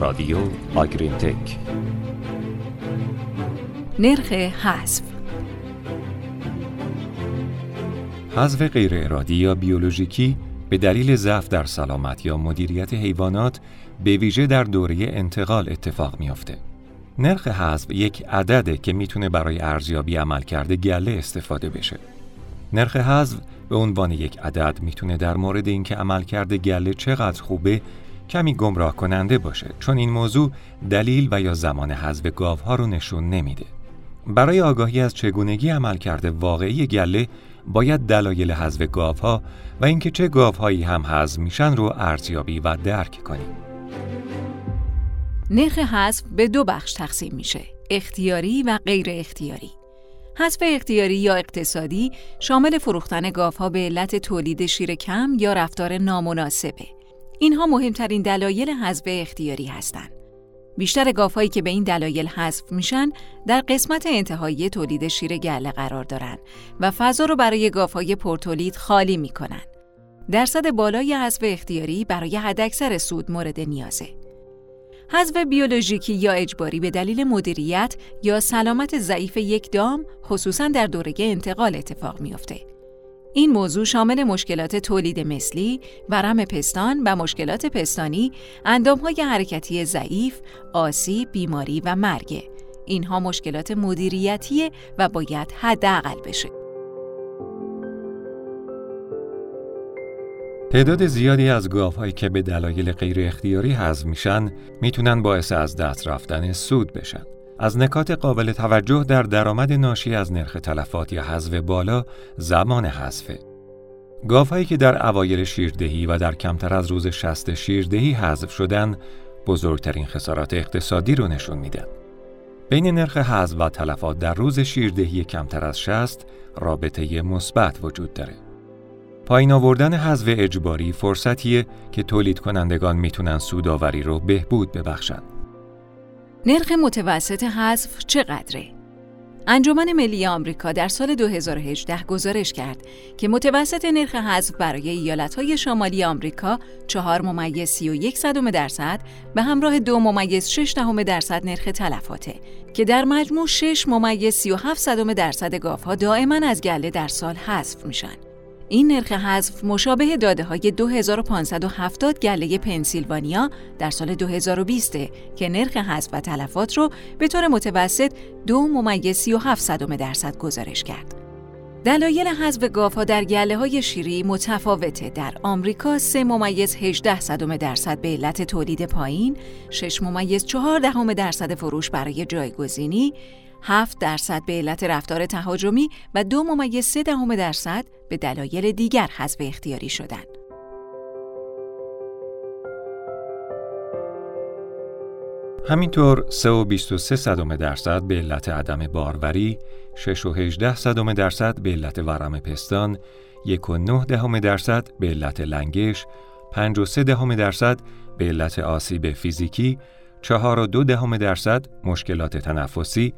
رادیو آگرین تک نرخ حذف حذف غیر ارادی یا بیولوژیکی به دلیل ضعف در سلامت یا مدیریت حیوانات به ویژه در دوره انتقال اتفاق میافته. نرخ حذف یک عدده که می‌تونه برای ارزیابی عملکرد گله استفاده بشه. نرخ حذف به عنوان یک عدد می‌تونه در مورد اینکه عملکرد گله چقدر خوبه کمی گمراه کننده باشه چون این موضوع دلیل و یا زمان حذف گاوها رو نشون نمیده. برای آگاهی از چگونگی عملکرد واقعی گله باید دلایل حذف گاوها و اینکه چه گاوهایی هم حذف میشن رو ارزیابی و درک کنیم. نرخ حذف به دو بخش تقسیم میشه اختیاری و غیر اختیاری حذف اختیاری یا اقتصادی شامل فروختن گاوها به علت تولید شیر کم یا رفتار نامناسبه اینها مهمترین دلایل حذف اختیاری هستند. بیشتر گاوهایی که به این دلایل حذف میشن در قسمت انتهایی تولید شیر گله قرار دارن و فضا رو برای گاوهای پرتولید خالی می‌کنن درصد بالای حذف اختیاری برای حداکثر سود مورد نیازه. حذف بیولوژیکی یا اجباری به دلیل مدیریت یا سلامت ضعیف یک دام خصوصا در دوره انتقال اتفاق میافته. این موضوع شامل مشکلات تولید مثلی، ورم پستان و مشکلات پستانی، اندامهای حرکتی ضعیف، آسیب، بیماری و مرگ. اینها مشکلات مدیریتیه و باید حداقل بشه. تعداد زیادی از گاوهایی که به دلایل غیر اختیاری حذف میشن می‌تونن باعث از دست رفتن سود بشن. از نکات قابل توجه در درآمد ناشی از نرخ تلفات یا حذف بالا زمان حذفه. گاوهایی که در اوایل شیردهی و در کمتر از روز شست شیردهی حذف شدن بزرگترین خسارات اقتصادی رو نشون میدن. بین نرخ حذف و تلفات در روز شیردهی کمتر از شست رابطه مثبت وجود داره. پایین آوردن حذف اجباری فرصتیه که تولید کنندگان می‌تونن سوداوری رو بهبود ببخشن. نرخ متوسط حذف چقدره؟ انجمن ملی آمریکا در سال 2018 گزارش کرد که متوسط نرخ حذف برای ایالتهای شمالی آمریکا 4 ممیز 31 صدم درصد به همراه 2 ممیز 6 دهم درصد نرخ تلفاته که در مجموع 6 ممیز 37 صدم درصد گاوها دائما از گله در سال حذف میشن. این نرخ حذف مشابه داده های 2570 گله پنسیلوانیا در سال 2020 که نرخ حذف و تلفات رو به طور متوسط دو ممیز 37 صدم درصد گزارش کرد. دلایل حذف گاوها در گله های شیری متفاوته. در آمریکا 3 ممیز 18 صدم درصد به علت تولید پایین، 6 ممیز 4 دهم درصد فروش برای جایگزینی، 7 درصد به علت رفتار تهاجمی و دو ممیز 3 دهم درصد به دلایل دیگر حذف اختیاری شدند. همینطور 3 و 23 صدم درصد به علت عدم باروری، 6 و 18 صدم درصد به علت ورم پستان، 1 و 9 دهم درصد به علت لنگش، 5 و 3 دهم درصد به علت آسیب فیزیکی، 4 و 2 دهم درصد مشکلات تنفسی،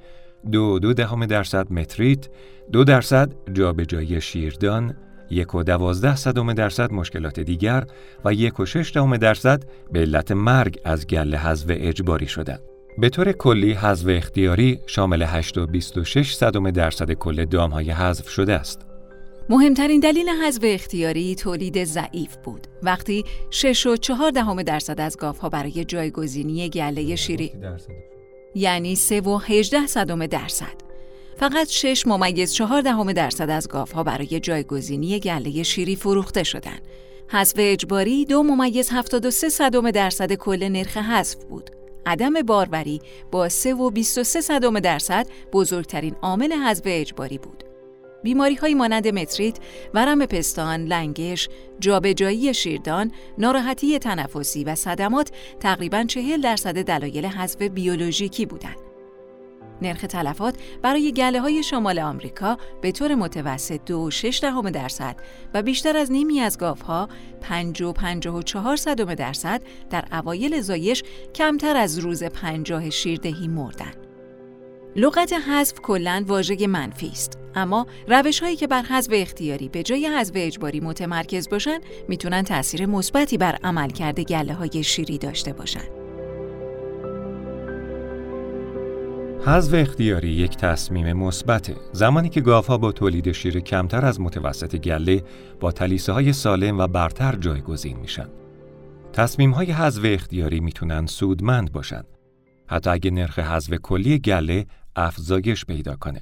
دو دو دهم درصد متریت، دو درصد جابجایی شیردان، یک و دوازده صدم درصد مشکلات دیگر و یک و شش دهم درصد به علت مرگ از گله حذف اجباری شدند. به طور کلی حذف اختیاری شامل 8 و 26 صدم درصد کل دامهای حذف شده است. مهمترین دلیل حذف اختیاری تولید ضعیف بود. وقتی 6 و 4 دهم درصد از گاوها برای جایگزینی گله شیری یعنی 3 و 18 صدم درصد. فقط 6 ممیز 4 دهم درصد از گاوها برای جایگزینی گله شیری فروخته شدند. حذف اجباری دو ممیز 73 صدم درصد کل نرخ حذف بود. عدم باروری با 3 و 23 صدم درصد بزرگترین عامل حذف اجباری بود. بیماری های مانند متریت، ورم پستان، لنگش، جابجایی شیردان، ناراحتی تنفسی و صدمات تقریبا چهل درصد دلایل حذف بیولوژیکی بودند. نرخ تلفات برای گله های شمال آمریکا به طور متوسط دو شش دهم درصد و بیشتر از نیمی از گاوها پنج و پنجاه و چهار صدم درصد در اوایل زایش کمتر از روز پنجاه شیردهی مردن. لغت حذف کلا واژه منفی است. اما روش هایی که بر حذف اختیاری به جای حذف اجباری متمرکز باشن می‌تونن تاثیر مثبتی بر عملکرد گله های شیری داشته باشن. حذف اختیاری یک تصمیم مثبته. زمانی که گاوها با تولید شیر کمتر از متوسط گله با تلیسه های سالم و برتر جایگزین میشن. تصمیم های حذف اختیاری می‌تونن سودمند باشن. حتی اگه نرخ حذف کلی گله افزایش پیدا کنه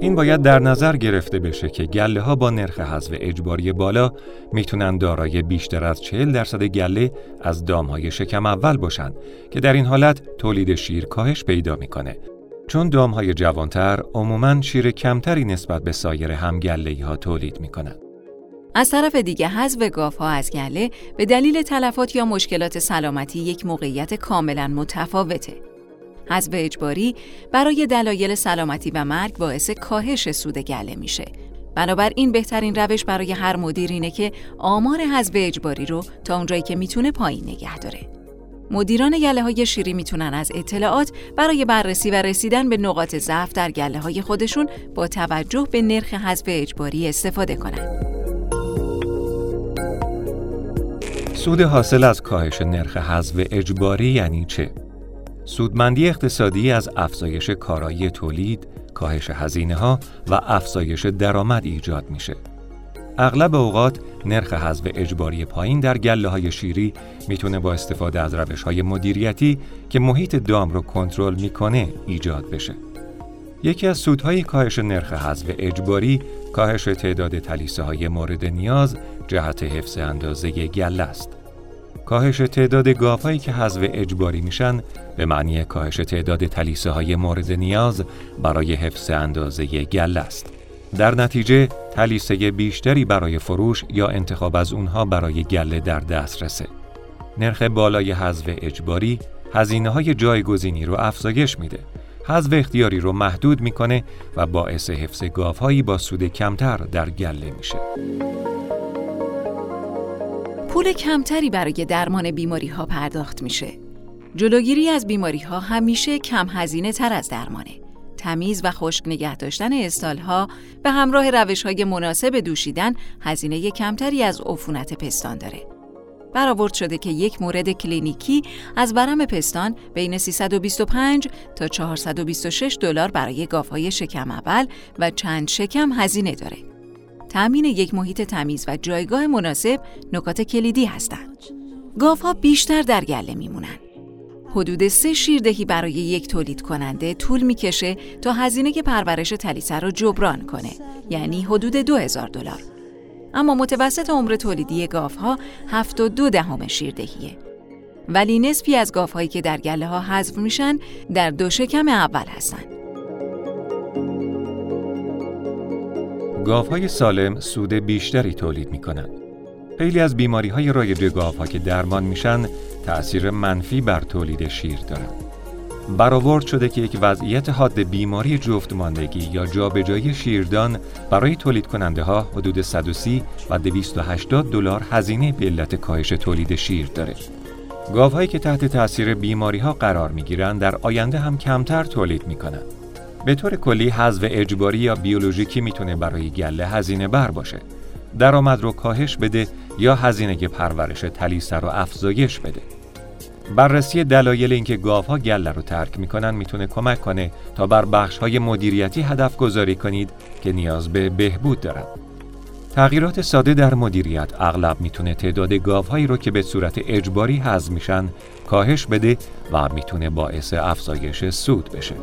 این باید در نظر گرفته بشه که گله ها با نرخ حذف اجباری بالا می‌تونن دارای بیشتر از 40 درصد گله از دام های شکم اول باشن که در این حالت تولید شیر کاهش پیدا می‌کنه چون دام های جوانتر عموماً شیر کمتری نسبت به سایر هم گله ها تولید می‌کنن. از طرف دیگه حذف گاف ها از گله به دلیل تلفات یا مشکلات سلامتی یک موقعیت کاملا متفاوته. حذف اجباری برای دلایل سلامتی و مرگ باعث کاهش سود گله میشه. بنابراین بهترین روش برای هر مدیر اینه که آمار حذف اجباری رو تا اونجایی که می‌تونه پایین نگه داره. مدیران گله های شیری می‌تونن از اطلاعات برای بررسی و رسیدن به نقاط ضعف در گله های خودشون با توجه به نرخ حذف اجباری استفاده کنند. سود حاصل از کاهش نرخ حذف اجباری یعنی چه؟ سودمندی اقتصادی از افزایش کارایی تولید، کاهش هزینه ها و افزایش درآمد ایجاد میشه. اغلب اوقات نرخ حذف اجباری پایین در گله های شیری می‌تونه با استفاده از روش های مدیریتی که محیط دام رو کنترل می‌کنه ایجاد بشه. یکی از سودهای کاهش نرخ حذف اجباری کاهش تعداد تلیسه های مورد نیاز جهت حفظ اندازه گله است. کاهش تعداد گاوهایی که حذف اجباری میشن به معنی کاهش تعداد تلیسه های مورد نیاز برای حفظ اندازه گله است. در نتیجه تلیسه بیشتری برای فروش یا انتخاب از اونها برای گله در دسترسه. نرخ بالای حذف اجباری هزینه های جایگزینی رو افزایش میده. حذف اختیاری رو محدود می‌کنه و باعث حفظ گاوهایی با سود کمتر در گله میشه. پول کمتری برای درمان بیماری ها پرداخت میشه. جلوگیری از بیماری ها همیشه کم هزینه تر از درمانه. تمیز و خشک نگه داشتن استال ها به همراه روش های مناسب دوشیدن هزینه کمتری از عفونت پستان داره. برآورد شده که یک مورد کلینیکی از ورم پستان بین 325 تا 426 دلار برای گاوهای شکم اول و چند شکم هزینه داره. تأمین یک محیط تمیز و جایگاه مناسب نکات کلیدی هستند. گاوها بیشتر در گله میمونن. حدود سه شیردهی برای یک تولید کننده طول می‌کشه تا هزینه پرورش تلیسه رو جبران کنه یعنی حدود 2000 دلار. اما متوسط عمر تولیدی گاوها 72 دهم شیردهیه. ولی نصفی از گاوهایی که در گله ها حذف میشن در دو شکم اول هستند. گاوهای سالم سود بیشتری تولید می کنند. خیلی از بیماری های رایج گاوها که درمان میشن تأثیر منفی بر تولید شیر دارند. برآورد شده که یک وضعیت حاد بیماری جفتماندگی یا جابجایی شیردان برای تولید کننده ها حدود 130 و 280 دلار هزینه به علت کاهش تولید شیر داره. گاوهایی که تحت تاثیر بیماری ها قرار می گیرند در آینده هم کمتر تولید می کنند. به طور کلی حذف اجباری یا بیولوژیکی می‌تونه برای گله هزینه بر باشه. درآمد رو کاهش بده یا هزینه پرورش تلیسه رو افزایش بده. بررسی دلایل اینکه گاوها گله رو ترک می‌کنن می‌تونه کمک کنه تا بر بخش های مدیریتی هدف گذاری کنید که نیاز به بهبود دارن. تغییرات ساده در مدیریت اغلب می‌تونه تعداد گاوهایی رو که به صورت اجباری حذف میشن کاهش بده و می‌تونه باعث افزایش سود بشه.